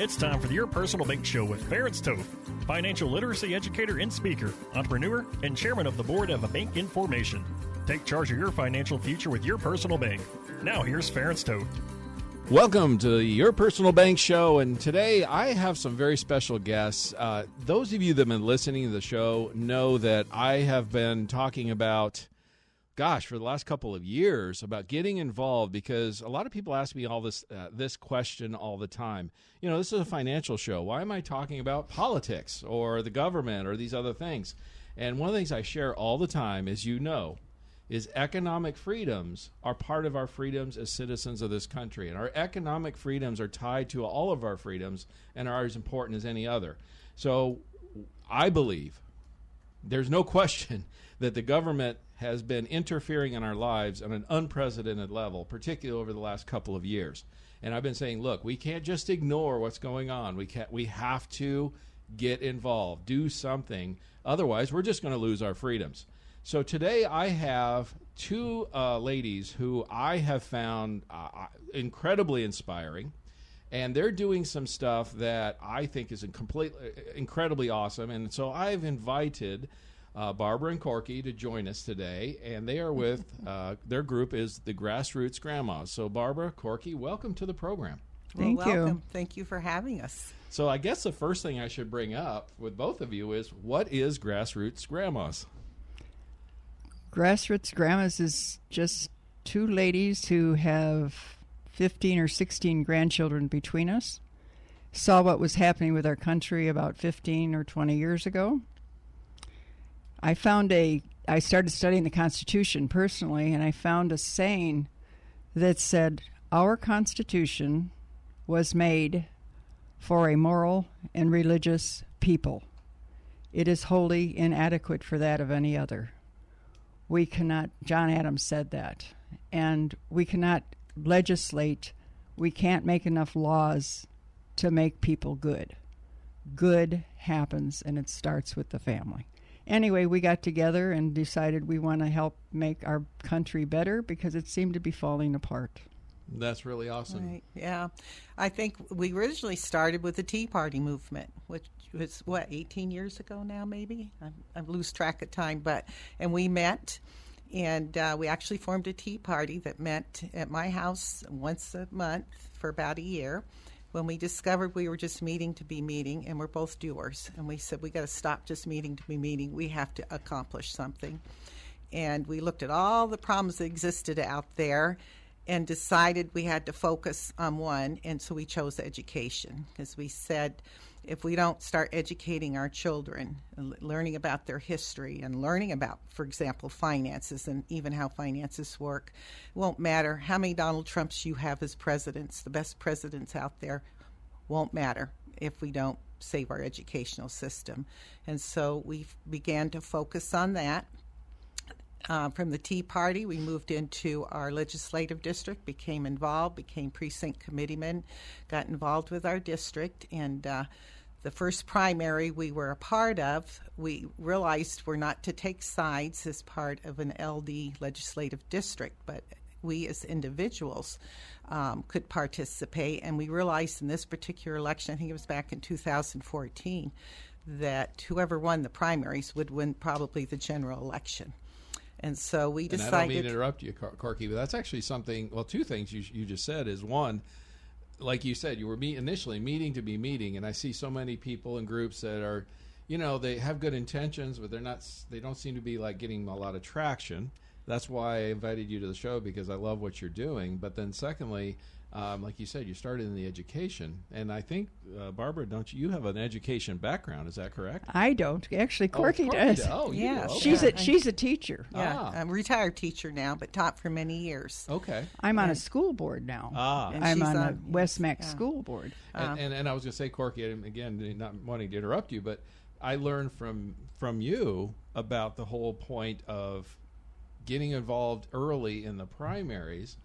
It's time for Your Personal Bank Show with Ference Toth, financial literacy educator and speaker, entrepreneur, and chairman of the board of a bank in formation. Take charge of your financial future with your personal bank. Now here's Ference Toth. Welcome to Your Personal Bank Show, and today I have some very special guests. Uh, those of you that have been listening to the show know that I have been talking about gosh, for the last couple of years about getting involved because a lot of people ask me all this uh, this question all the time. You know, this is a financial show. Why am I talking about politics or the government or these other things? And one of the things I share all the time, as you know, is economic freedoms are part of our freedoms as citizens of this country. And our economic freedoms are tied to all of our freedoms and are as important as any other. So I believe there's no question that the government has been interfering in our lives on an unprecedented level, particularly over the last couple of years. And I've been saying, look, we can't just ignore what's going on. We can't. We have to get involved, do something. Otherwise, we're just going to lose our freedoms. So today, I have two uh, ladies who I have found uh, incredibly inspiring, and they're doing some stuff that I think is completely incredibly awesome. And so I've invited uh, Barbara and Corky to join us today, and they are with uh, their group is the Grassroots Grandmas. So, Barbara, Corky, welcome to the program. Thank well, you. Thank you for having us. So, I guess the first thing I should bring up with both of you is what is Grassroots Grandmas? Grassroots Grandmas is just two ladies who have 15 or 16 grandchildren between us. Saw what was happening with our country about 15 or 20 years ago I found a I started studying the Constitution personally, and I found a saying that said, Our Constitution was made for a moral and religious people. It is wholly inadequate for that of any other. We cannot, John Adams said that, and we cannot legislate, we can't make enough laws to make people good. Good happens, and it starts with the family anyway, we got together and decided we want to help make our country better because it seemed to be falling apart. That's really awesome. Right. Yeah. I think we originally started with the Tea Party movement, which was, what, 18 years ago now, maybe? I, I lose track of time. But, and we met and uh, we actually formed a tea party that met at my house once a month for about a year. When we discovered we were just meeting to be meeting and we're both doers and we said we got to stop just meeting to be meeting. We have to accomplish something. And we looked at all the problems that existed out there and decided we had to focus on one and so we chose education. Because we said if we don't start educating our children, learning about their history and learning about, for example, finances and even how finances work, it won't matter how many Donald Trumps you have as presidents, the best presidents out there won't matter if we don't save our educational system. And so we began to focus on that. Uh, from the Tea Party, we moved into our legislative district, became involved, became precinct committeemen, got involved with our district, and uh, the first primary we were a part of, we realized we're not to take sides as part of an LD legislative district, but we as individuals um, could participate. And we realized in this particular election, I think it was back in 2014, that whoever won the primaries would win probably the general election. And so we decided. And I don't mean to interrupt you, Corky, but that's actually something. Well, two things you, you just said is one, like you said, you were meet, initially meeting to be meeting, and I see so many people and groups that are, you know, they have good intentions, but they're not. They don't seem to be like getting a lot of traction. that's why I invited you to the show because I love what you're doing. But then, secondly, um, like you said, you started in the education, and I think uh, Barbara, don't you? You have an education background, is that correct? I don't actually. Corky, Corky does. does. Oh, Yeah. Okay. She's a she's a teacher. Yeah, Ah. I'm a retired teacher now, but taught for many years. okay. I'm on a school board now. Ah. I'm she's on a on- West Mac yeah. school board. and, and, and I was going to say, Corky, again, not wanting to interrupt you, but I learned from from you about the whole point of getting involved early in the primaries,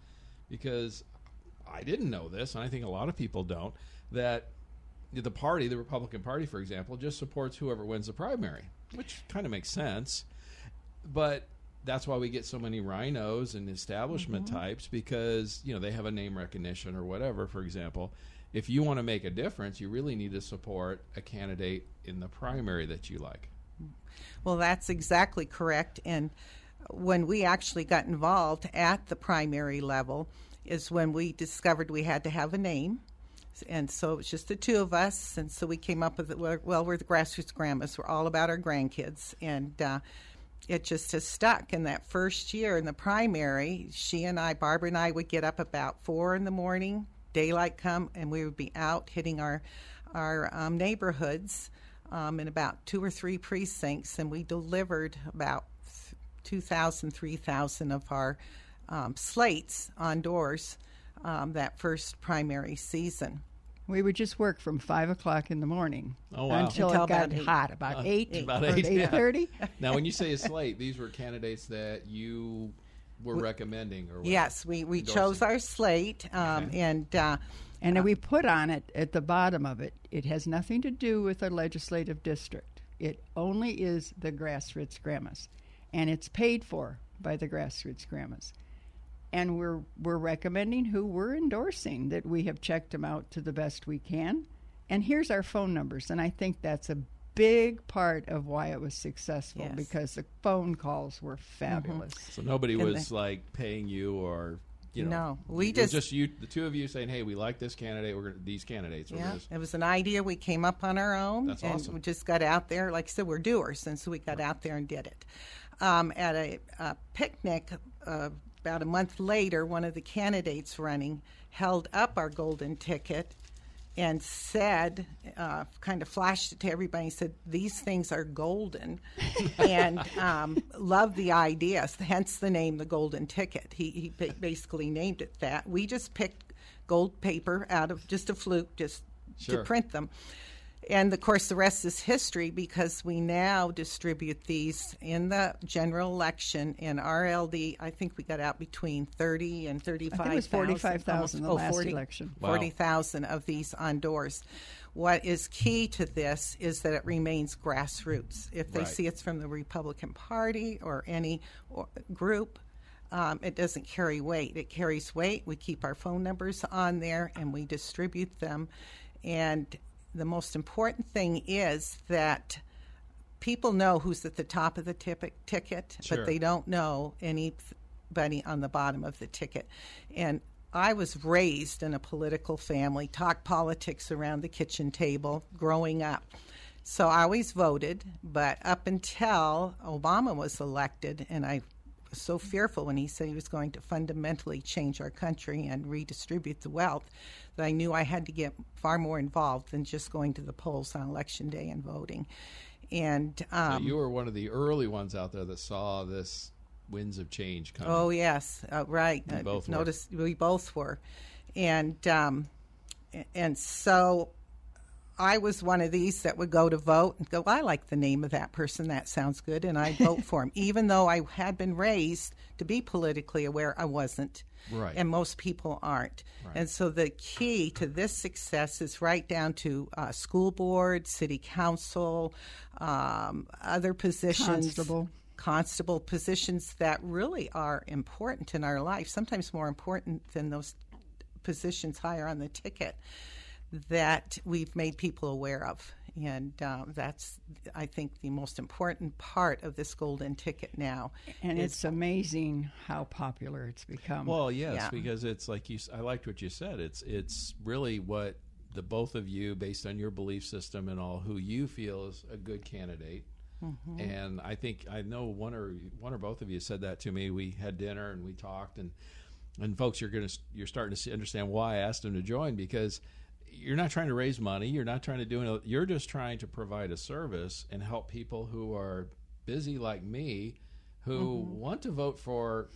because I didn't know this, and I think a lot of people don't that the party, the Republican Party, for example, just supports whoever wins the primary, which kind of makes sense, but. That's why we get so many rhinos and establishment mm-hmm. types because you know they have a name recognition or whatever. For example, if you want to make a difference, you really need to support a candidate in the primary that you like. Well, that's exactly correct. And when we actually got involved at the primary level, is when we discovered we had to have a name. And so it was just the two of us. And so we came up with, it. well, we're the grassroots grandmas. We're all about our grandkids. And uh, it just has stuck. In that first year in the primary, she and I, Barbara and I, would get up about four in the morning, daylight come, and we would be out hitting our, our um, neighborhoods um, in about two or three precincts, and we delivered about 2,000, 3,000 of our um, slates on doors um, that first primary season. We would just work from five o'clock in the morning Oh, wow. until, Until it got about eight. hot, about eight, about or eight, yeah. eight thirty. Now, when you say a slate, these were candidates that you were recommending, or what? Yes, we, we Endorsing. chose our slate, um, and uh, And we put on it at the bottom of it, it has nothing to do with a legislative district. It only is the grassroots grandmas. And it's paid for by the grassroots grandmas. And we're we're recommending who we're endorsing, that we have checked them out to the best we can. And here's our phone numbers. And I think that's a big part of why it was successful Yes. because the phone calls were fabulous. So nobody And was like paying you or. You know, No, we it was just- just you, the two of you, saying, "Hey, we like this candidate. We're gonna, these candidates." We're Yeah, gonna, it was an idea we came up on our own, That's and awesome. we just got out there. Like I said, we're doers, and so we got out there and did it. Um, at a, a picnic uh, about a month later, one of the candidates running held up our golden ticket and said, uh, kind of flashed it to everybody, and said, "These things are golden," and um, loved the idea. Hence the name, the golden ticket. He he basically named it that. We just picked gold paper out of just a fluke, just Sure. to print them. And of course, the rest is history because we now distribute these in the general election in RLD. I think we got out between 30 and 35. I think it was 45,000 the last election. Wow. 40,000 of these on doors. What is key to this is that it remains grassroots. If they Right. see it's from the Republican Party or any or, group, um, it doesn't carry weight. It carries weight. We keep our phone numbers on there and we distribute them. And the most important thing is that people know who's at the top of the tip- ticket, Sure. but they don't know anybody on the bottom of the ticket. And I was raised in a political family, talk politics around the kitchen table growing up. So I always voted, but up until Obama was elected, and I was so fearful when he said he was going to fundamentally change our country and redistribute the wealth that I knew I had to get far more involved than just going to the polls on election day and voting. And so um, you were one of the early ones out there that saw this winds of change coming. Oh yes, uh, right. We Uh, both were. noticed we both were, and um, and so I was one of these that would go to vote and go. I like the name of that person. That sounds good, and I'd vote for him, even though I had been raised to be politically aware. I wasn't, Right. and most people aren't. And so the key to this success is right down to uh, school board, city council, um, other positions Constable. constable positions that really are important in our life, sometimes more important than those positions higher on the ticket that we've made people aware of. And um, that's, I think, the most important part of this golden ticket now. And is- it's amazing how popular it's become. Well, yes, Yeah. because it's like you. I liked what you said. It's it's really what the both of you, based on your belief system and all, who you feel is a good candidate. Mm-hmm. And I think I know one or one or both of you said that to me. We had dinner and we talked, and and folks, you're gonna you're starting to see, understand why I asked them to join because you're not trying to raise money. You're not trying to do it. You're just trying to provide a service and help people who are busy like me, who mm-hmm. want to vote for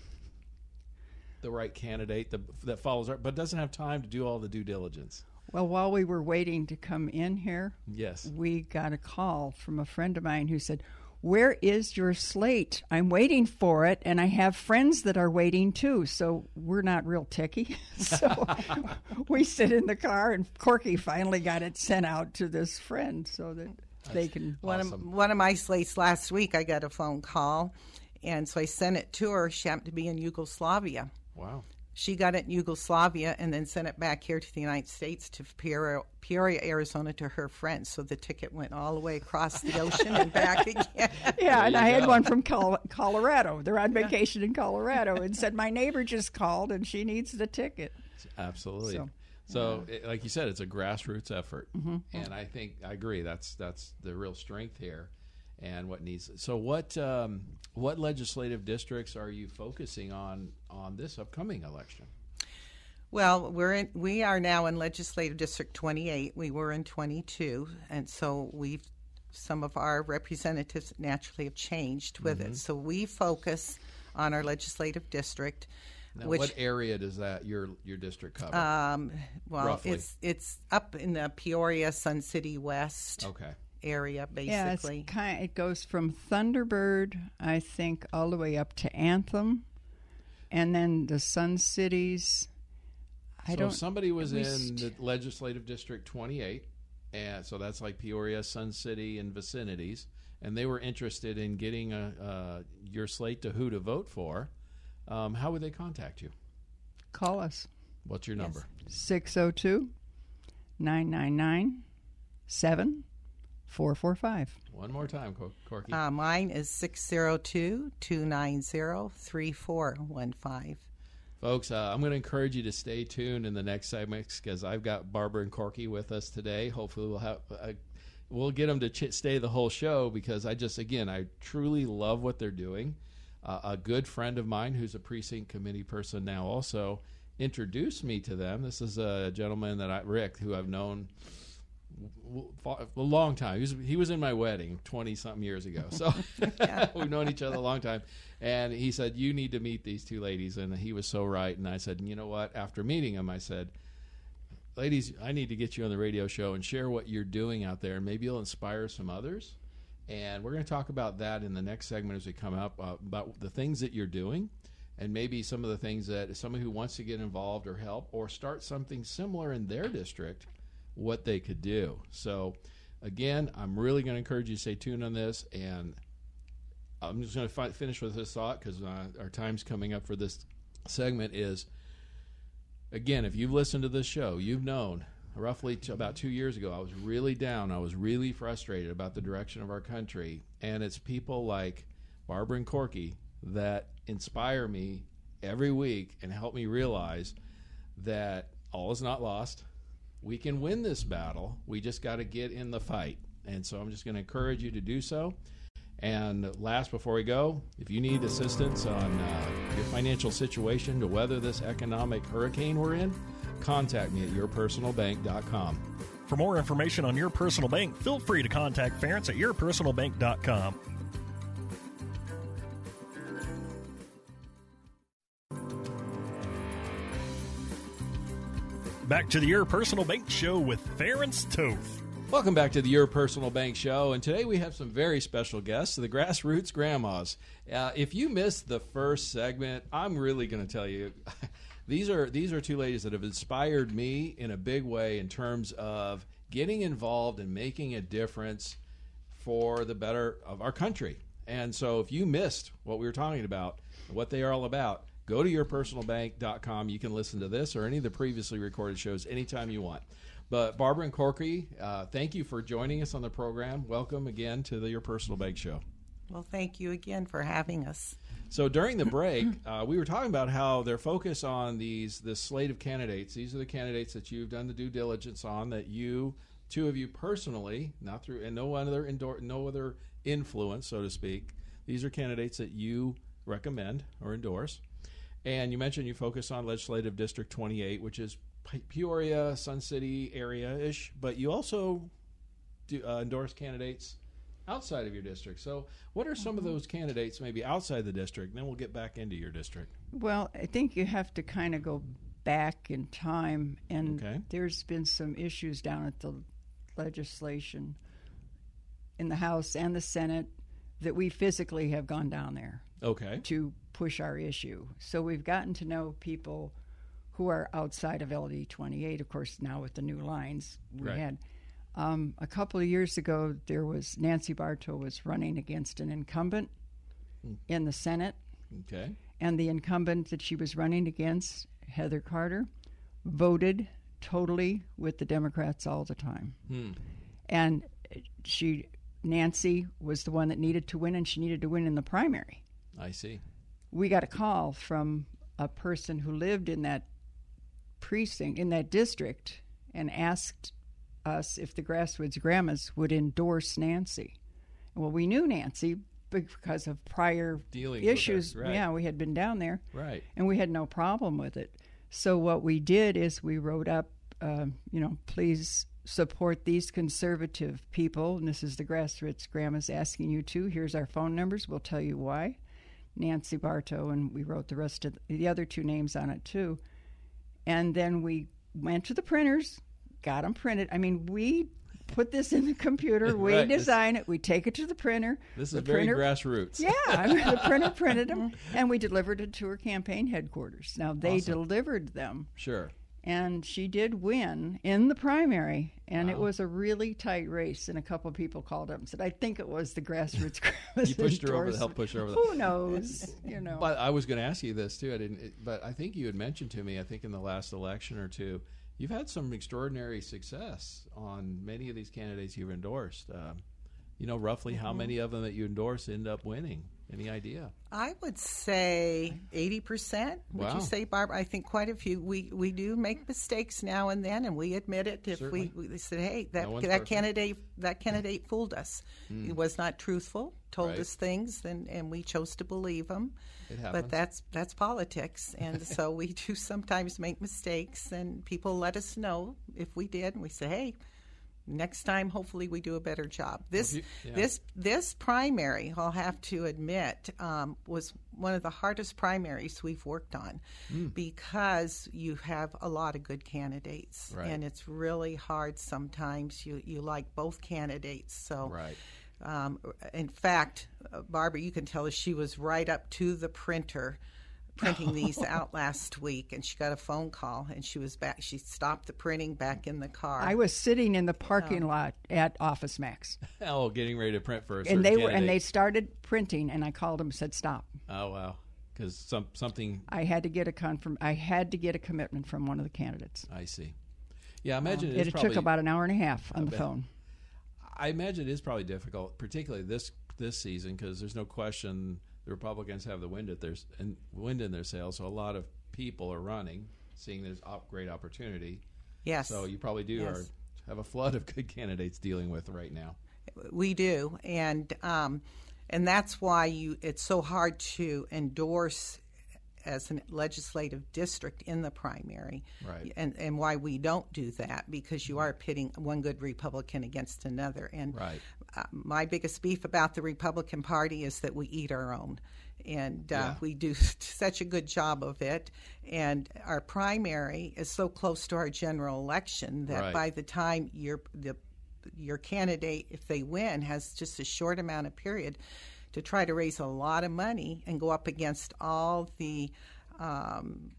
the right candidate the, that follows, but doesn't have time to do all the due diligence. Well, while we were waiting to come in here, yes, we got a call from a friend of mine who said, "Where is your slate? I'm waiting for it, and I have friends that are waiting too." So we're not real ticky. so we sit in the car, and Corky finally got it sent out to this friend so that That's they can. One of one of my slates last week, I got a phone call, and so I sent it to her. She happened to be in Yugoslavia. Wow. She got it in Yugoslavia and then sent it back here to the United States to Peoria, Peoria, Arizona to her friends. So the ticket went all the way across the ocean and back again. Yeah, and I go. had one from Col- Colorado. They're on vacation in Colorado and said, My neighbor just called and she needs the ticket. Absolutely. So, so yeah. it, like you said, it's a grassroots effort, mm-hmm. and I think I agree. That's that's the real strength here and what needs. So, what um, what legislative districts are you focusing on on this upcoming election? Well, we're in, we are now in legislative district 28. We were in 22, and so we've some of our representatives naturally have changed with mm-hmm. it. So we focus on our legislative district. Now, which, what area does that your your district cover? Um, well, Roughly. it's it's up in the Peoria Sun City West. Okay area, basically. Yeah, it's kind of, it goes from Thunderbird, I think, all the way up to Anthem, and then the Sun Cities. I so don't. Somebody was in the legislative district 28, and so that's like Peoria, Sun City, and vicinities, and they were interested in getting a, uh, your slate to who to vote for. Um, how would they contact you? Call us. What's your number? 602 999 445. One more time, Corky. Uh, mine is 602 290 3415. Folks, uh, I'm going to encourage you to stay tuned in the next segments because I've got Barbara and Corky with us today. Hopefully, we'll have. Uh, we'll get them to ch- stay the whole show because I just, again, I truly love what they're doing. Uh, a good friend of mine who's a precinct committee person now also introduced me to them. This is a gentleman that I, Rick, who I've known a long time. He was, he was in my wedding 20 something years ago. So we've known each other a long time. And he said, You need to meet these two ladies. And he was so right. And I said, You know what? After meeting him, I said, Ladies, I need to get you on the radio show and share what you're doing out there. And maybe you'll inspire some others. And we're going to talk about that in the next segment as we come up uh, about the things that you're doing and maybe some of the things that someone who wants to get involved or help or start something similar in their district what they could do. So, again, I'm really going to encourage you to stay tuned on this. And I'm just going to fi- finish with this thought because uh, our time's coming up for this segment. Is again, if you've listened to this show, you've known roughly t- about two years ago, I was really down. I was really frustrated about the direction of our country. And it's people like Barbara and Corky that inspire me every week and help me realize that all is not lost we can win this battle. We just got to get in the fight. And so I'm just going to encourage you to do so. And last, before we go, if you need assistance on uh, your financial situation to weather this economic hurricane we're in, contact me at yourpersonalbank.com. For more information on Your Personal Bank, feel free to contact Ference at yourpersonalbank.com. Back to the Your Personal Bank Show with Ference Toth. Welcome back to the Your Personal Bank Show, and today we have some very special guests, the Grassroots Grandmas. Uh, if you missed the first segment, I'm really going to tell you, these are these are two ladies that have inspired me in a big way in terms of getting involved and making a difference for the better of our country. And so, if you missed what we were talking about, what they are all about, Go to yourpersonalbank.com. You can listen to this or any of the previously recorded shows anytime you want. But Barbara and Corky, uh, thank you for joining us on the program. Welcome again to the Your Personal Bank Show. Well, thank you again for having us. So during the break, uh, we were talking about how their focus on these this slate of candidates. These are the candidates that you've done the due diligence on that you two of you personally, not through and no other endor- no other influence, so to speak. These are candidates that you recommend or endorse. And you mentioned you focus on legislative district 28, which is Peoria, Sun City area ish, but you also do, uh, endorse candidates outside of your district. So, what are some of those candidates maybe outside the district? And then we'll get back into your district. Well, I think you have to kind of go back in time, and Okay. there's been some issues down at the legislation in the House and the Senate that we physically have gone down there Okay. to push our issue. So we've gotten to know people who are outside of LD 28. Of course, now with the new lines we Right. had. Um, a couple of years ago, there was Nancy Barto was running against an incumbent in the Senate, Okay. and the incumbent that she was running against, Heather Carter, voted totally with the Democrats all the time. And she, Nancy, was the one that needed to win, and she needed to win in the primary. I see. We got a call from a person who lived in that precinct, in that district, and asked us if the Grassroots Grandmas would endorse Nancy. Well, we knew Nancy because of prior her, issues. right. Yeah, we had been down there Right. and we had no problem with it. So what we did is we wrote up, uh, you know, please support these conservative people. And this is the grassroots grandmas asking you to. Here's our phone numbers. We'll tell you why. Nancy Barto, and we wrote the rest of the other two names on it too. And then we went to the printers, got them printed. I mean, we put this in the computer, we Right, this- design it, we take it to the printer. This the is very grassroots. yeah, I mean, the printer printed them, and we delivered it to her campaign headquarters. Now they Awesome. delivered them, Sure. And she did win in the primary, and it was a really tight race. And a couple of people called up and said, "I think it was the grassroots." You pushed her over endorsement." help push her over. The, Who knows? You know. But I was going to ask you this too. I didn't. But I think you had mentioned to me. I think in the last election or two, you've had some extraordinary success on many of these candidates you've endorsed. Um, you know, roughly how Mm-hmm. many of them that you endorse end up winning? Any idea? I would say eighty percent. Would Wow. you say, Barbara? I think quite a few. We we do make mistakes now and then, and we admit it. If Certainly. we, we said, "Hey, that No that candidate that candidate fooled us. Hmm. He was not truthful. Told Right. us things, and and we chose to believe him." But that's that's politics, and so we do sometimes make mistakes, and people let us know if we did, and we say, "Hey." Next time, hopefully, we do a better job. This yeah. this this primary, I'll have to admit, um, was one of the hardest primaries we've worked on Hmm. because you have a lot of good candidates, Right. and it's really hard sometimes. You you like both candidates, so Right. um, in fact, uh, Barbara, you can tell us she was right up to the printer printing these out last week, and she got a phone call, and she was back. She stopped the printing back in the car. I was sitting in the parking lot at Office Max, Oh, getting ready to print for a and they certain were and they started printing, and I called them and said, "Stop." Oh wow, because some something I had to get a confirm. I had to get a commitment from one of the candidates. I see. Yeah, I imagine it, It is took about an hour and a half on the bet. phone. I imagine it is probably difficult, particularly this this season, because there's no question the Republicans have the wind at their and wind in their sails. So a lot of people are running, seeing this op- great opportunity. yes, So you probably do Yes. are, have a flood of good candidates dealing with right now. we do, and um, and that's why you. It's so hard to endorse as a legislative district in the primary, Right. And and why we don't do that because you are pitting one good Republican against another, and Right. Uh, my biggest beef about the Republican Party is that we eat our own. And uh, Yeah. we do such a good job of it. And our primary is so close to our general election that Right. by the time your the your candidate, if they win, has just a short amount of period to try to raise a lot of money and go up against all the um,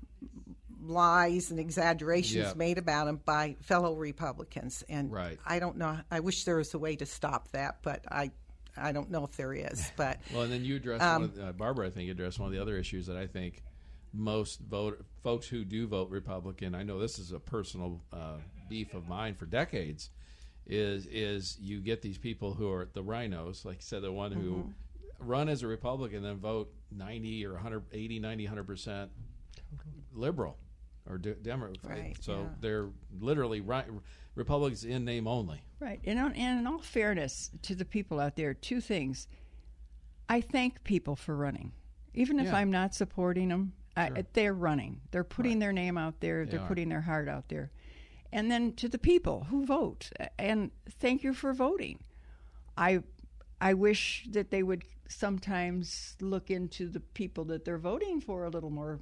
lies and exaggerations Yeah. made about him by fellow Republicans. And Right. I don't know. I wish there was a way to stop that, but I, I don't know if there is. But Well, and then you address Um, uh, Barbara. I think addressed one of the other issues that I think most vote folks who do vote Republican. I know this is a personal uh, beef of mine for decades. Is is you get these people who are the rhinos, like you said, the one who Mm-hmm. run as a Republican, and then vote 90 or 180, 90, 100 percent liberal or de- Demo- Right, So yeah. they're literally right, Republicans in name only. Right. And, on, and in all fairness to the people out there, two things. I thank people for running. Even if Yeah. I'm not supporting them, I, they're running. They're putting their name out there, They they're are. putting their heart out there. And then to the people who vote, and thank you for voting. I I wish that they would sometimes look into the people that they're voting for a little more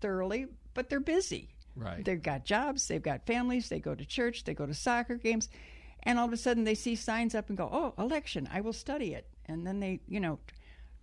thoroughly, but they're busy. Right. They've got jobs, they've got families, they go to church, they go to soccer games, and all of a sudden they see signs up and go, "Oh, election, I will study it." And then they, you know,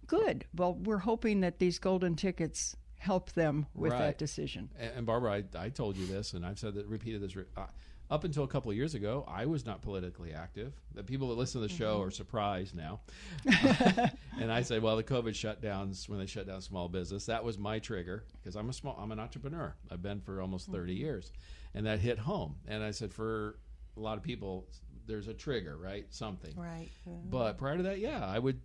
good. Well, we're hoping that these golden tickets help them with Right. that decision. And, Barbara, I, I told you this, and I've said that, repeated this. Uh, up until a couple of years ago, I was not politically active. The people that listen to the show are surprised now. and I say, well, the COVID shutdowns when they shut down small business, that was my trigger because I'm a small, I'm an entrepreneur. I've been for almost 30 years, and that hit home. And I said, for a lot of people, there's a trigger, right? Something. Right. yeah. But prior to that, yeah, I would.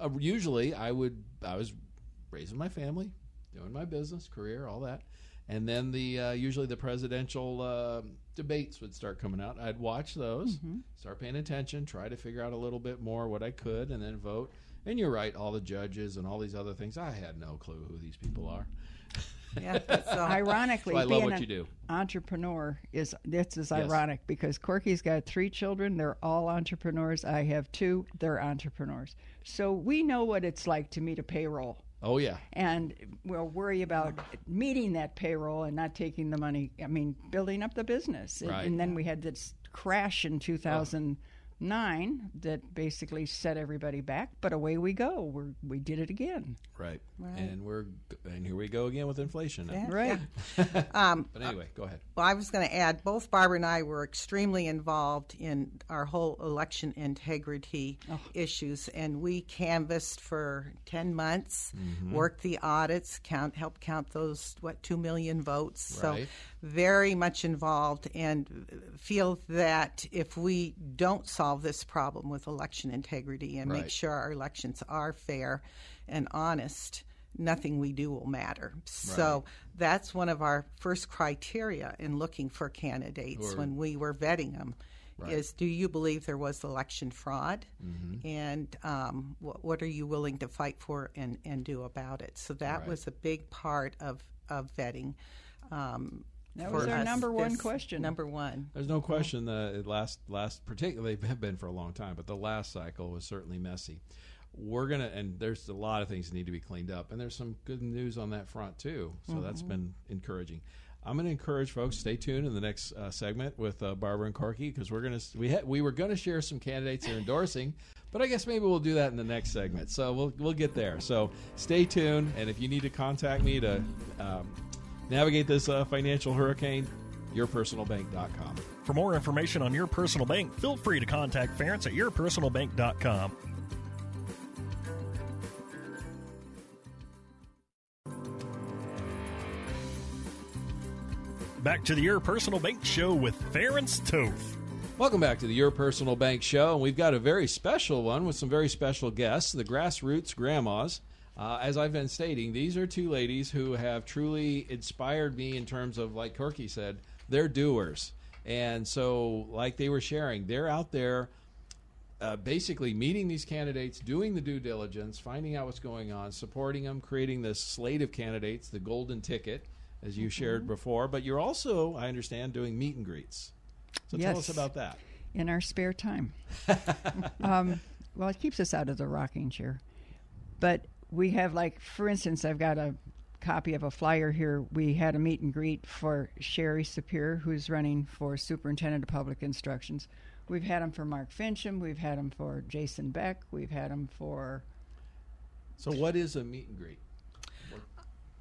Uh, usually, I would. I was raising my family, doing my business, career, all that, and then the uh, usually the presidential uh, debates would start coming out. I'd watch those, start paying attention, try to figure out a little bit more what I could, and then vote. And you're right, all the judges and all these other things. I had no clue who these people are. Yeah. So, Ironically, So I love what you do. entrepreneur is this is Yes. ironic because Corky's got three children. They're all entrepreneurs. I have two. They're entrepreneurs. So we know what it's like to meet a payroll. Oh yeah, and we'll worry about meeting that payroll and not taking the money. I mean, building up the business. And, Right. and then we had this crash in 2009 that basically set everybody back. But away we go. We're, we did it again. right. And we're and here we go again with inflation. now. Yeah. Right. Um, but anyway, go ahead. Well, I was going to add, both Barbara and I were extremely involved in our whole election integrity oh. issues, and we canvassed for ten months, mm-hmm. worked the audits, count, helped count those what two million votes. Right. So very much involved, and feel that if we don't solve this problem with election integrity and Right. make sure our elections are fair and honest. Nothing we do will matter. So that's one of our first criteria in looking for candidates Or- when we were vetting them. Is do you believe there was election fraud, Mm-hmm. and um, what, what are you willing to fight for and, and do about it? So that Right. was a big part of of vetting. Um, That for was our us number one this- question. Number one. There's no question that it last last particularly have been for a long time, but the last cycle was certainly messy. We're gonna and there's a lot of things that need to be cleaned up, and there's some good news on that front too. So that's been encouraging. I'm going to encourage folks stay tuned in the next uh, segment with uh, Barbara and Corky because we're going to we ha- we were going to share some candidates they're endorsing, but I guess maybe we'll do that in the next segment. So we'll we'll get there. So stay tuned, and if you need to contact me to um, navigate this uh, financial hurricane, yourpersonalbank.com. For more information on your personal bank, feel free to contact Ference at yourpersonalbank.com. Back to the Your Personal Bank Show with Ference Toth. Welcome back to the Your Personal Bank Show. And we've got a very special one with some very special guests, the Grassroots Grandmas. Uh, as I've been stating, these are two ladies who have truly inspired me in terms of, like Corky said, they're doers. And so, like they were sharing, they're out there uh, basically meeting these candidates, doing the due diligence, finding out what's going on, supporting them, creating this slate of candidates, the golden ticket, as you shared before. But you're also, I understand, doing meet and greets. So tell us about that. in our spare time. um, well, it keeps us out of the rocking chair. But we have, like, for instance, I've got a copy of a flyer here. We had a meet and greet for Shiry Sapir, who's running for Superintendent of Public Instructions. We've had them for Mark Finchem. We've had them for Jason Beck. We've had them for So, what is a meet and greet?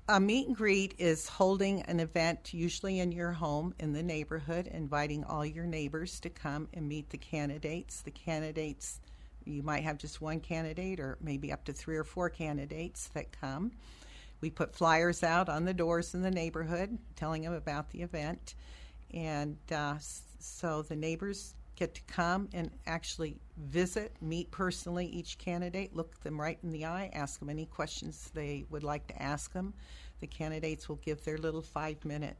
A meet and greet is holding an event, usually in your home in the neighborhood, inviting all your neighbors to come and meet the candidates. The candidates, you might have just one candidate or maybe up to three or four candidates that come. We put flyers out on the doors in the neighborhood telling them about the event. And uh, so the neighbors get to come and actually visit, meet personally each candidate, look them right in the eye, ask them any questions they would like to ask them. the candidates will give their little five minute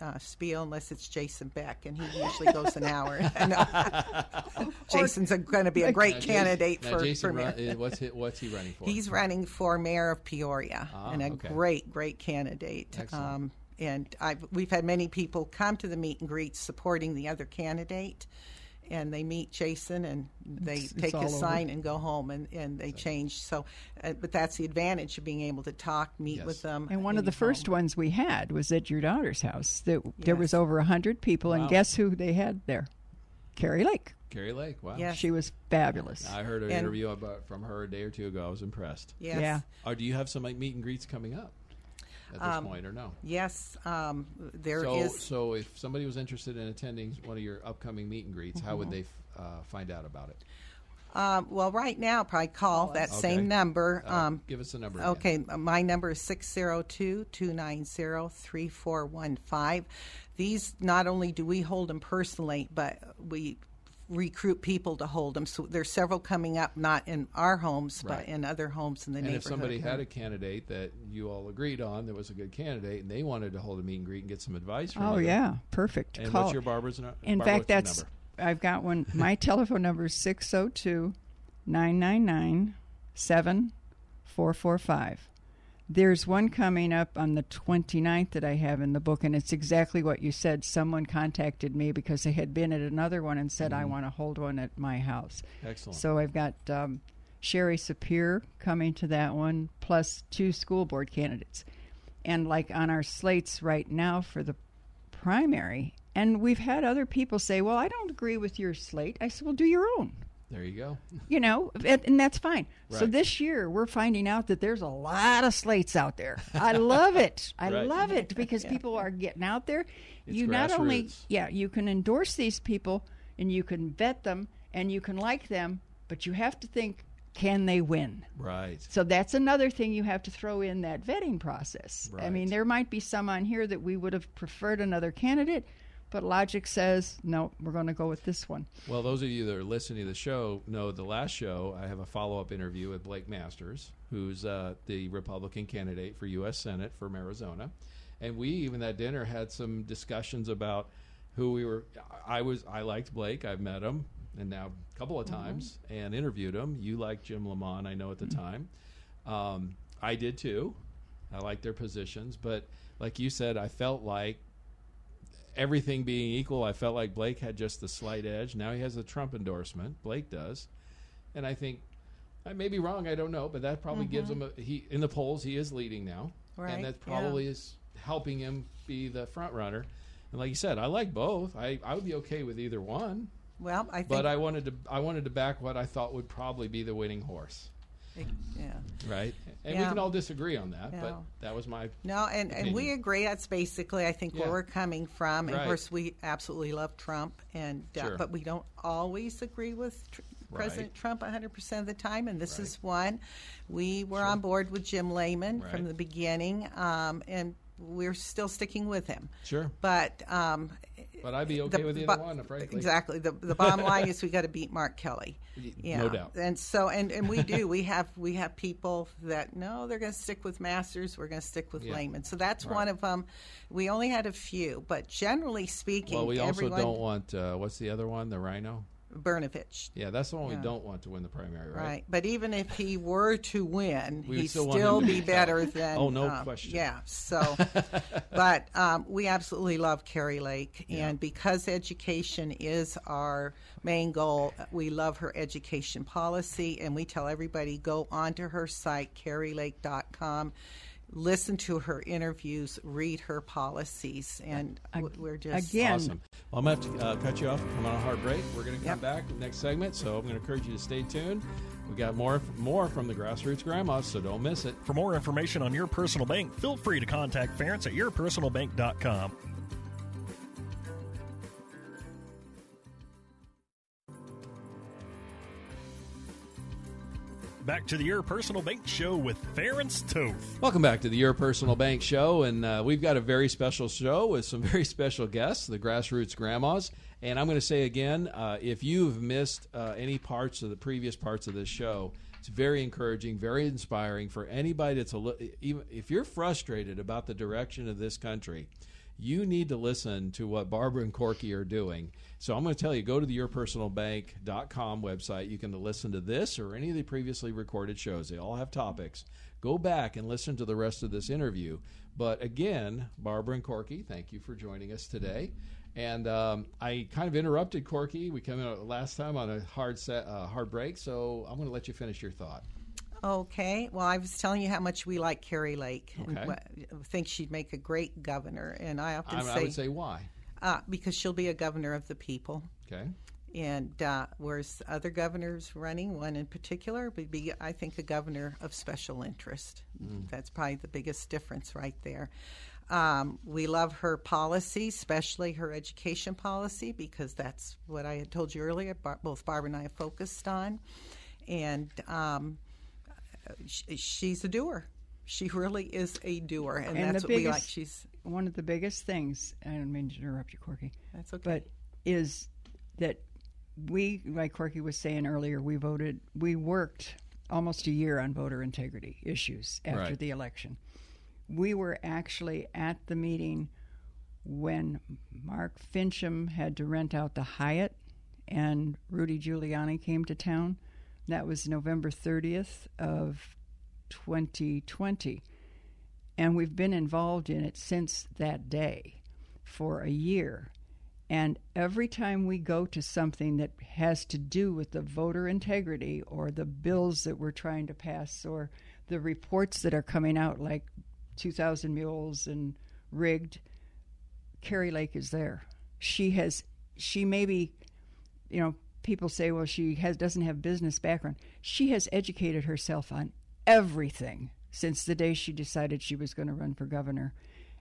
uh, spiel unless it's Jason Beck, and he usually goes an hour. Jason's going to be a great Now, candidate now, for, Jason for mayor. uh, what's he, what's he running for? He's running for mayor of Peoria, Ah, and a okay. great, great candidate. Um, and I've, we've had many people come to the meet and greet supporting the other candidate, and they meet Jason and they It's- it's take all his over. sign and go home, and, and they change. So, uh, but that's the advantage of being able to talk, meet Yes. with them. And one of the go first home. ones we had was at your daughter's house. That there was over a hundred people, Wow. and guess who they had there? Kari Lake. Kari Lake. Wow. Yes. She was fabulous. I heard an And- interview about from her a day or two ago. I was impressed. Yes. Yeah. Oh, do you have some like meet and greets coming up at this point, or no? Yes, um, there so, is- so if somebody was interested in attending one of your upcoming meet and greets, how Mm-hmm. would they f- uh, find out about it? Um, well, right now, probably call that Okay. same number. Uh, Um, give us a number. again. Okay, my number is 602 290 3415. These, not only do we hold them personally, but we recruit people to hold them. So there's several coming up, not in our homes, Right. but in other homes in the And neighborhood. if somebody had a candidate that you all agreed on that was a good candidate, and they wanted to hold a meet and greet and get some advice from oh you, yeah, perfect. And Call what's your Barbara's nu- In Barbara, fact, that's number? I've got one. My telephone number is 602 999 7445. There's one coming up on the 29th that I have in the book, and it's exactly what you said. Someone contacted me because they had been at another one and said, I want to hold one at my house. Mm-hmm. Excellent. So I've got um, Shiry Sapir coming to that one, plus two school board candidates. And like on our slates right now for the primary, and we've had other people say, Well, I don't agree with your slate. I said, Well, do your own. There you go. You know, and, that's fine. So this year we're finding out that there's a lot of slates out there. I love it. I Right. love it because people are getting out there. It's you not only yeah, you can endorse these people and you can vet them and you can like them, but you have to think can they win? Right. So that's another thing you have to throw in that vetting process. I mean, there might be some on here that we would have preferred another candidate, but logic says no, we're going to go with this one. Well, those of you that are listening to the show know the last show I have a follow up interview with Blake Masters, who's uh, the Republican candidate for U.S. Senate from Arizona, and we even at dinner had some discussions about who we were. I was I liked Blake. I've met him and now a couple of times and interviewed him. You liked Jim Lamon, I know at the time. Um, I did too. I liked their positions, but like you said, I felt like everything being equal, I felt like Blake had just the slight edge. Now he has the Trump endorsement. Blake does, and I think I may be wrong. I don't know, but that probably gives mm-hmm. him a he in the polls. He is leading now, Right, and that yeah. probably is helping him be the front runner. And like you said, I like both. I, I would be okay with either one, well, I think. but I wanted to I wanted to back what I thought would probably be the winning horse, yeah. right? And we can all disagree on that, but that was my No, and, and we agree. That's basically, I think, Yeah. where we're coming from. And Right. of course, we absolutely love Trump, and uh, Sure. but we don't always agree with tr- President Trump 100 percent of the time. And this Right. is one. We were on board with Jim Lamon Right. from the beginning, um, and we're still sticking with him. sure. But um, But I'd be okay the with either bo- one, frankly. Exactly. The the bottom line is we got to beat Mark Kelly. Yeah. no doubt. And so and, and we do. We have we have people that no, they're going to stick with Masters. We're going to stick with Yeah. Lamon. So that's Right. one of them. We only had a few, but generally speaking, Well, we also everyone don't want uh, what's the other one? The Rhino. Brnovich. Yeah, that's the one Yeah. we don't want to win the primary, right? Right. But even if he were to win, he'd still still, want him to be be better out. than. Oh, no um, question. Yeah. So, but um, we absolutely love Kari Lake. Yeah. And because education is our main goal, we love her education policy. And we tell everybody go onto her site, karilake.com. Listen to her interviews, read her policies, and we're just Again, Awesome. Well, I'm going to have to uh, cut you off. Come on a hard break. We're going to come Yep. back next segment, so I'm going to encourage you to stay tuned. We got more more from the grassroots grandmas, so don't miss it. For more information on your personal bank, feel free to contact Ference at yourpersonalbank.com. Back to the Your Personal Bank Show with Ference Toth. Welcome back to the Your Personal Bank Show, and uh, we've got a very special show with some very special guests, the Grassroots Grandmas. And I'm going to say again, uh, if you've missed uh, any parts of the previous parts of this show, It's very encouraging, very inspiring for anybody that's a li- even if you're frustrated about the direction of this country. You need to listen to what Barbara and Corky are doing. So I'm going to tell you go to the yourpersonalbank.com website. You can listen to this or any of the previously recorded shows. They all have topics. Go back and listen to the rest of this interview. But again, Barbara and Corky, thank you for joining us today. And um, I kind of interrupted Corky. We came out last time on a hard set, uh, hard break. So I'm going to let you finish your thought. Okay. Well, I was telling you how much we like Kari Lake. Okay. And what, think she'd make a great governor. And I often I, say, I would say why. Uh, because she'll be a governor of the people. Okay. And uh, whereas other governors running, one in particular, would be, I think, a governor of special interest. That's probably the biggest difference right there. Um, we love her policy, especially her education policy, because that's what I had told you earlier. Bar- both Barbara and I have focused on, and um, sh- she's a doer. She really is a doer, and, And that's the what we like. She's One of the biggest things, I don't mean to interrupt you, Corky. that's okay. but is that we, like Corky was saying earlier, we voted, we worked almost a year on voter integrity issues after Right. the election. We were actually at the meeting when Mark Finchem had to rent out the Hyatt and Rudy Giuliani came to town. That was November 30th of 2020. And we've been involved in it since that day for a year. And every time we go to something that has to do with the voter integrity or the bills that we're trying to pass or the reports that are coming out, like 2,000 mules and rigged, Kari Lake is there. She has, she maybe, you know, people say, well, she has doesn't have business background. She has educated herself on everything since the day she decided she was going to run for governor,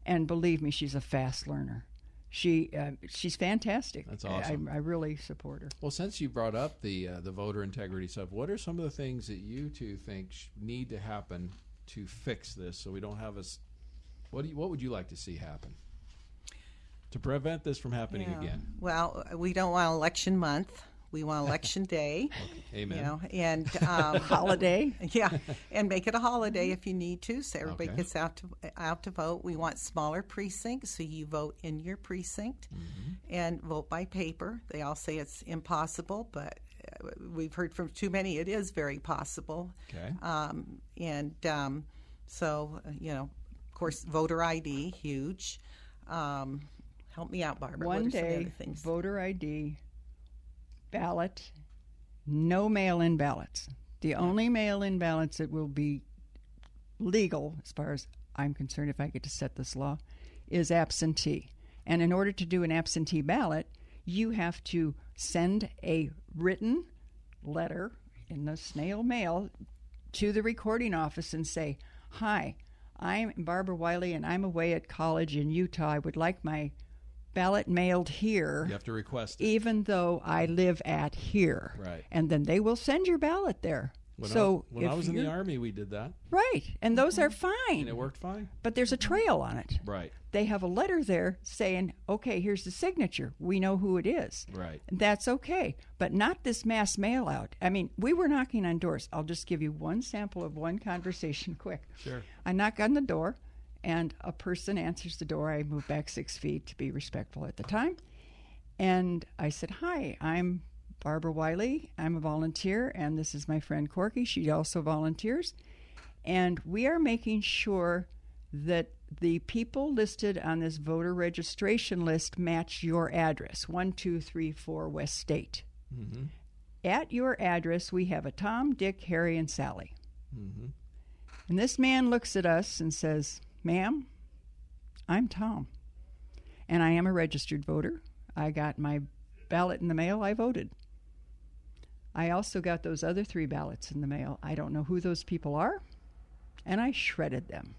and believe me, she's a fast learner. She uh, she's fantastic. That's awesome. I, I really support her. Well, since you brought up the uh, the voter integrity stuff, what are some of the things that you two think need to happen to fix this, so we don't have us? What do you, what would you like to see happen to prevent this from happening Yeah. again? Well, we don't want election month. We want election day. Amen. You know, and um, Holiday. yeah, and make it a holiday if you need to, so everybody Okay. gets out to out to vote. We want smaller precincts, so you vote in your precinct Mm-hmm. and vote by paper. They all say it's impossible, but uh, we've heard from too many it is very possible. Okay. Um, and um, so, uh, you know, of course, voter ID huge. Um, help me out, Barbara. One what are some of day, other things? voter ID, ballot, no mail in ballots. The only mail in ballots that will be legal, as far as I'm concerned, if I get to set this law, is absentee. And in order to do an absentee ballot, you have to send a written letter in the snail mail to the recording office and say, Hi, I'm Barbara Wyllie and I'm away at college in Utah. I would like my ballot mailed here You have to request it. even though I live at here. Right. And then they will send your ballot there. When so I, when I was in the army, we did that, Right. And those are mm-hmm. fine. and it worked fine. But there's a trail on it. Right. They have a letter there saying, okay, here's the signature. We know who it is. Right. That's okay. But not this mass mail out. I mean, we were knocking on doors. I'll just give you one sample of one conversation quick. Sure. I knock on the door, and a person answers the door. I move back six feet to be respectful at the time. And I said, Hi, I'm Barbara Wyllie. I'm a volunteer, and this is my friend Corky. She also volunteers. And we are making sure that the people listed on this voter registration list match your address 1234 West State. Mm-hmm. At your address, we have a Tom, Dick, Harry, and Sally. Mm-hmm. And this man looks at us and says, Ma'am, I'm Tom, and I am a registered voter. I got my ballot in the mail. I voted. I also got those other three ballots in the mail. I don't know who those people are, and I shredded them.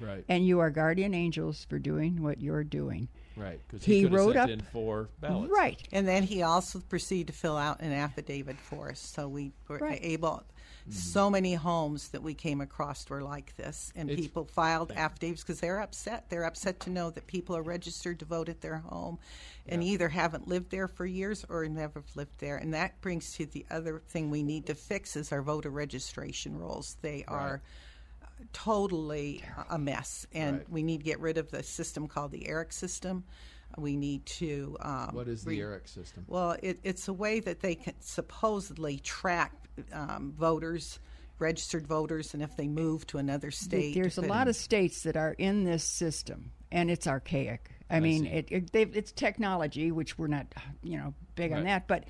Right. And you are guardian angels for doing what you're doing. Right. Because He he, could have wrote sent up- in four ballots. Right. And then he also proceeded to fill out an affidavit for us, so we were Right. able So mm-hmm. many homes that we came across were like this, and It's- people filed affidavits because they're upset. They're upset to know that people are registered to vote at their home, and either haven't lived there for years or never lived there. And that brings to the other thing we need to fix is our voter registration rolls. They are uh, totally a mess, and Right. we need to get rid of the system called the ERIC system. We need to. Um, What is the re- ERIC system? Well, it, it's a way that they can supposedly track um, voters, registered voters, and if they move to another state. There's a lot of states that are in this system, and it's archaic. I, mean, it, it, it's technology, which we're not, you know, big Right. on that, but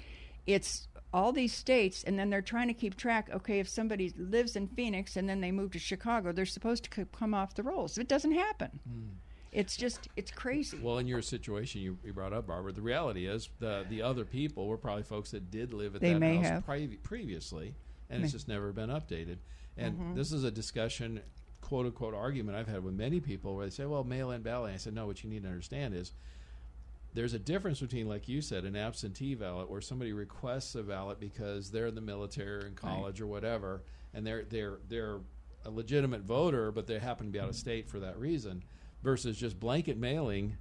it's all these states, and then they're trying to keep track. Okay, if somebody lives in Phoenix and then they move to Chicago, they're supposed to come off the rolls. It doesn't happen. It's just, it's crazy. Well, in your situation you, you brought up, Barbara, the reality is the the other people were probably folks that did live at They that may house have. previ- previously, and it's just never been updated. And Mm-hmm. this is a discussion, quote unquote, argument I've had with many people where they say, "Well, mail-in ballot." I said, "No, what you need to understand is." There's a difference between, like you said, an absentee ballot where somebody requests a ballot because they're in the military or in college or whatever, and they're they're they're a legitimate voter, but they happen to be out of state for that reason, versus just blanket mailing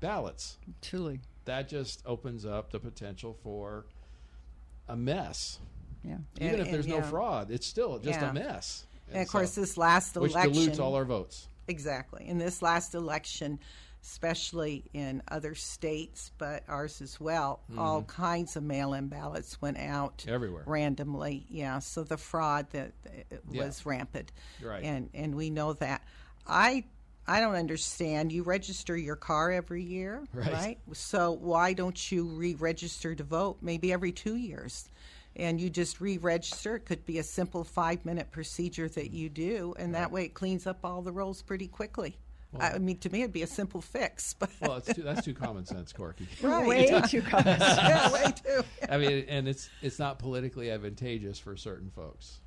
ballots. Truly, That just opens up the potential for a mess. yeah. Even And- if there's and, no yeah. fraud, it's still just Yeah. a mess. And of course, this last election. which dilutes all our votes. Exactly. In this last election, especially in other states, but ours as well, all kinds of mail in ballots went out Mm-hmm. Everywhere. randomly. Yeah, so the fraud that uh, Yeah. was rampant. Right. And and we know that. I I don't understand. You register your car every year, Right. So why don't you re-register to vote maybe every 2 years? And you just re-register. It could be a simple five-minute procedure that you do, and that way it cleans up all the rolls pretty quickly. I mean, to me, it'd be a simple fix, but Well, it's too, that's too common sense, Corky. Right. Way too common. yeah, way too. I mean, and it's it's not politically advantageous for certain folks,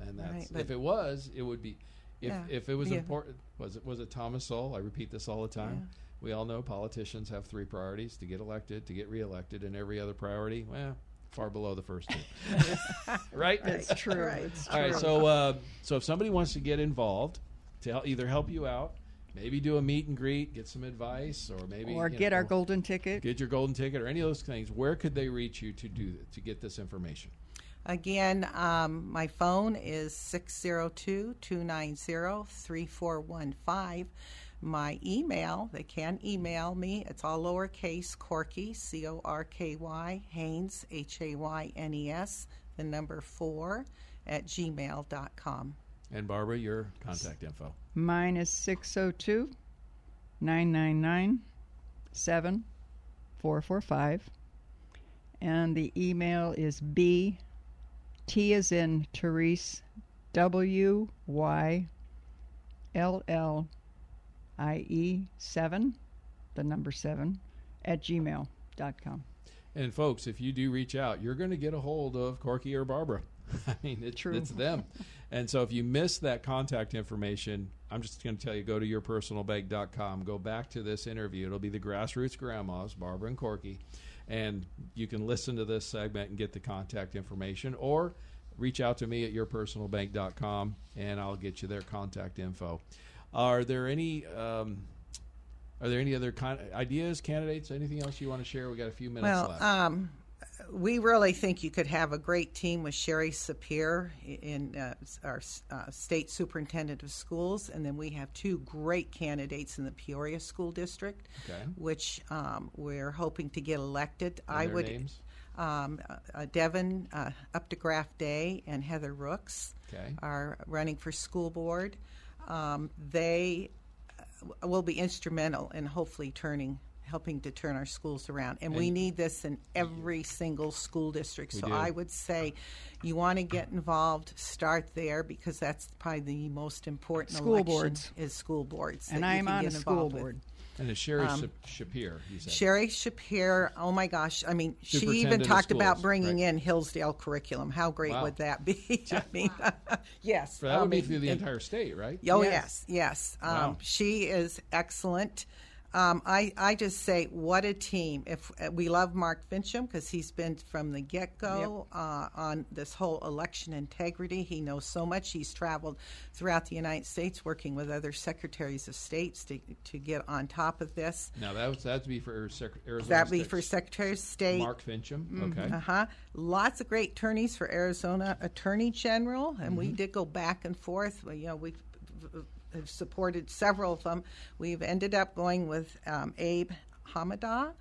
and that's Right, but- if it was, it would be. If, Yeah, if it was yeah. important, was it was it Thomas Sowell? I repeat this all the time. We all know politicians have three priorities: to get elected, to get reelected, and every other priority, well, far below the first two. right? It's true. It's All right, so uh, so if somebody wants to get involved to hel- either help you out, maybe do a meet and greet, get some advice, or maybe or you get our golden ticket. get your golden ticket, or any of those things. Where could they reach you to do to get this information? Again, um, my phone is 602 290 3415. My email, they can email me. It's all lowercase Corky, C O R K Y, Haynes, H A Y N E S, the number four, at gmail.com. And Barbara, your contact info. Mine is 602 999 7445. And the email is B, T is in Therese, W Y L L I E 7, the number 7, at gmail.com. And folks, if you do reach out, you're going to get a hold of Corky or Barbara. I mean, it, True. it's them. and so if you miss that contact information, I'm just going to tell you go to yourpersonalbank.com, go back to this interview. It'll be the grassroots grandmas, Barbara and Corky, and you can listen to this segment and get the contact information or reach out to me at yourpersonalbank.com and I'll get you their contact info. Are there any um, are there any other con- ideas, candidates, anything else you want to share? We got a few minutes Well, left. um, we really think you could have a great team with Shiry Sapir in uh, our uh, state superintendent of schools, and then we have two great candidates in the Peoria School District, Okay. which um, we're hoping to get elected. And I would. names? Um, uh, uh, Devin uh, Updegraff Day and Heather Rooks Okay. are running for school board. Um, they uh, will be instrumental in hopefully turning, helping to turn our schools around. And, we need this in every single school district. So do. I would say you want to get involved, start there because that's probably the most important School election boards. is school boards. And I'm on a school involved with. board. And it's Shiry Shap- Shapir. Shiry Shapir, oh my gosh. I mean, she even Superintendent of talked about bringing right. in Hillsdale curriculum. How great Wow. would that be? I mean, yes. For that I would be mean, through the and- entire state, right? Oh, Yes. yes, yes. Um, Wow. She is excellent. Um, I, I just say, what a team! If uh, we love Mark Finchem because he's been from the get go uh, on this whole election integrity. He knows so much. He's traveled throughout the United States working with other secretaries of states to, to get on top of this. Now that was that'd be for Sec- Arizona. That'd be for Secretary of State. Mark Finchem. Okay. Uh huh. Lots of great attorneys for Arizona Attorney General, and we did go back and forth. Well, You know, we've have supported several of them. We've ended up going with um, Abe Hamadeh.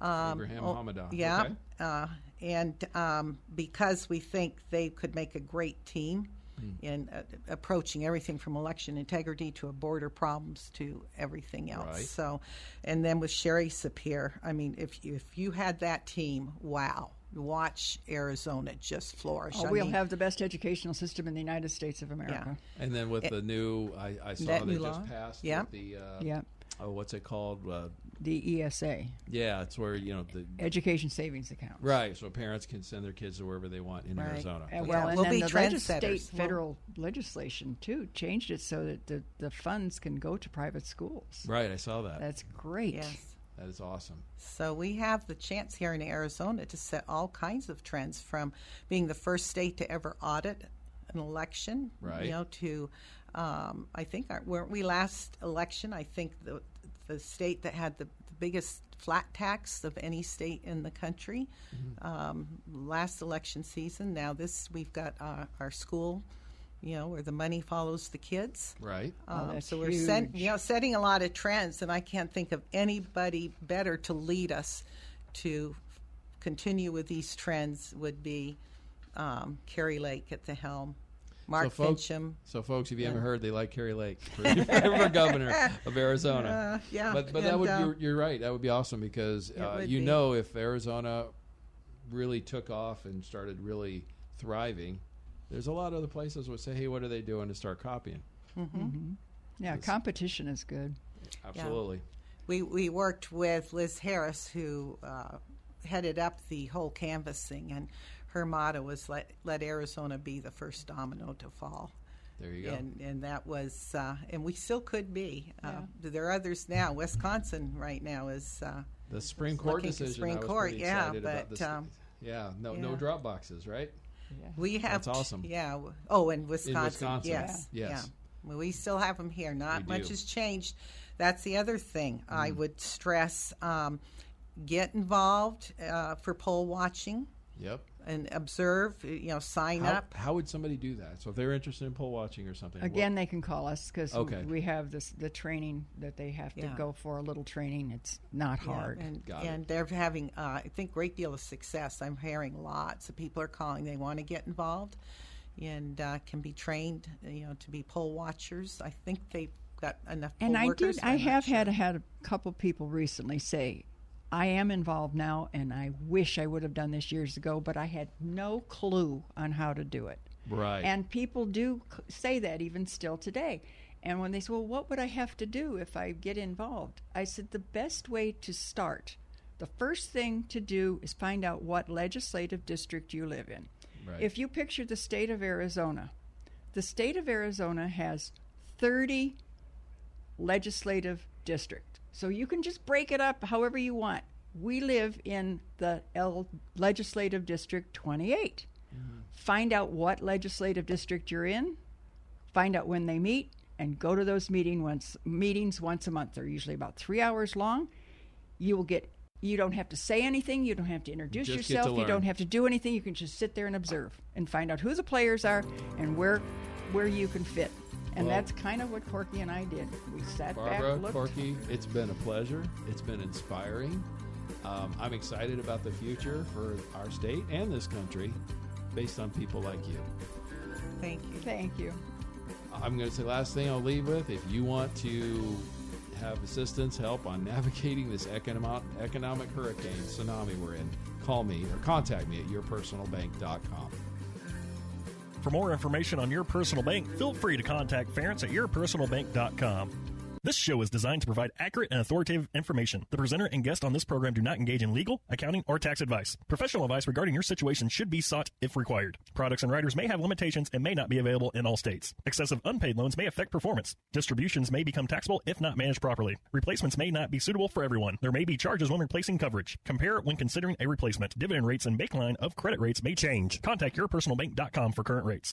Um, Abraham oh, Hamadeh, Yeah. okay. Uh, and um, because we think they could make a great team Hmm. in uh, approaching everything from election integrity to border problems to everything else. Right. So, and then with Shiry Sapir, I mean, if you, if you had that team, wow, watch Arizona just flourish. Oh, I we'll mean, have the best educational system in the United States of America. And then with the new, I, I saw That they just law? passed. Yeah. The uh, Yeah. Oh, what's it called? Uh, The ESA, yeah, it's where you know the Education Savings Account. right, so parents can send their kids to wherever they want in Right. Arizona. And Yeah, well, and we'll then be the legis- trendsetters. state We'll- federal legislation too changed it so that the, the funds can go to private schools. Right, I saw that. That's great. yes. That is awesome. So we have the chance here in Arizona to set all kinds of trends from being the first state to ever audit an election, Right. you know, to um, I think our, weren't we last election? I think the the state that had the, the biggest flat tax of any state in the country um, last election season. Now this we've got uh, our school, you know, where the money follows the kids. Right. Um, that's so we're set, you know, setting a lot of trends, and I can't think of anybody better to lead us to continue with these trends would be um, Kari Lake at the helm, Mark so, folks, Finchem. so, folks, if you haven't heard, they like Kari Lake for, for governor of Arizona. Uh, yeah, but but that would uh, you're, you're right. That would be awesome because uh, you be. know if Arizona really took off and started really thriving, there's a lot of other places would say, "Hey, what are they doing?" to start copying. Yeah, competition is good. Absolutely. We we worked with Liz Harris, who uh, headed up the whole canvassing, and her motto was "Let let Arizona be the first domino to fall." There you go. and and that was uh, and we still could be. Uh, There are others now. Wisconsin right now is uh, the Supreme Court looking to decision. Supreme I was Court, yeah, excited about but, this. um, yeah, no no yeah. drop boxes, right? We have That's awesome. Yeah. Oh, in Wisconsin. Wisconsin, Yes. yeah. Yes. Yeah. Well, we still have them here. Not We much do. Mm. has changed. That's the other thing I would stress. Um, get involved uh, for poll watching Yep. And observe. You know, sign How, up. how would somebody do that? So if they're interested in poll watching or something, what- Again, they can call us because Okay. we have this the training that they have to Yeah. go for a little training. It's not Yeah, hard. and, Got it. and they're having, uh, I think, great deal of success. I'm hearing lots of people are calling. They want to get involved and uh, can be trained, you know, to be poll watchers. I think they've got enough. and I did. I have sure. had had a couple people recently say, "I am involved now, and I wish I would have done this years ago, but I had no clue on how to do it." right? And people do say that even still today. And when they say, well, what would I have to do if I get involved? I said, the best way to start, the first thing to do is find out what legislative district you live in. Right. If you picture the state of Arizona, the state of Arizona has 30 legislative district. So you can just break it up however you want. We live in the L legislative district 28. Mm-hmm. Find out what legislative district you're in, find out when they meet, and go to those meeting once, meetings once a month. They're usually about three hours long. You will get. You don't have to say anything. You don't have to introduce Just get to yourself. You don't have to do anything. You can just sit there and observe and find out who the players are and where where you can fit. And Well- that's kind of what Corky and I did. We sat Barbara, back, looked. Corky, it's been a pleasure. It's been inspiring. Um, I'm excited about the future for our state and this country based on people like you. Thank you. Thank you. I'm going to say last thing I'll leave with if you want to have assistance, help on navigating this economic, economic hurricane tsunami we're in, call me or contact me at yourpersonalbank.com. For more information on your personal bank, feel free to contact Ference at yourpersonalbank.com. This show is designed to provide accurate and authoritative information. The presenter and guest on this program do not engage in legal, accounting, or tax advice. Professional advice regarding your situation should be sought if required. Products and riders may have limitations and may not be available in all states. Excessive unpaid loans may affect performance. Distributions may become taxable if not managed properly. Replacements may not be suitable for everyone. There may be charges when replacing coverage. Compare when considering a replacement. Dividend rates and baseline of credit rates may change. Contact yourpersonalbank.com for current rates.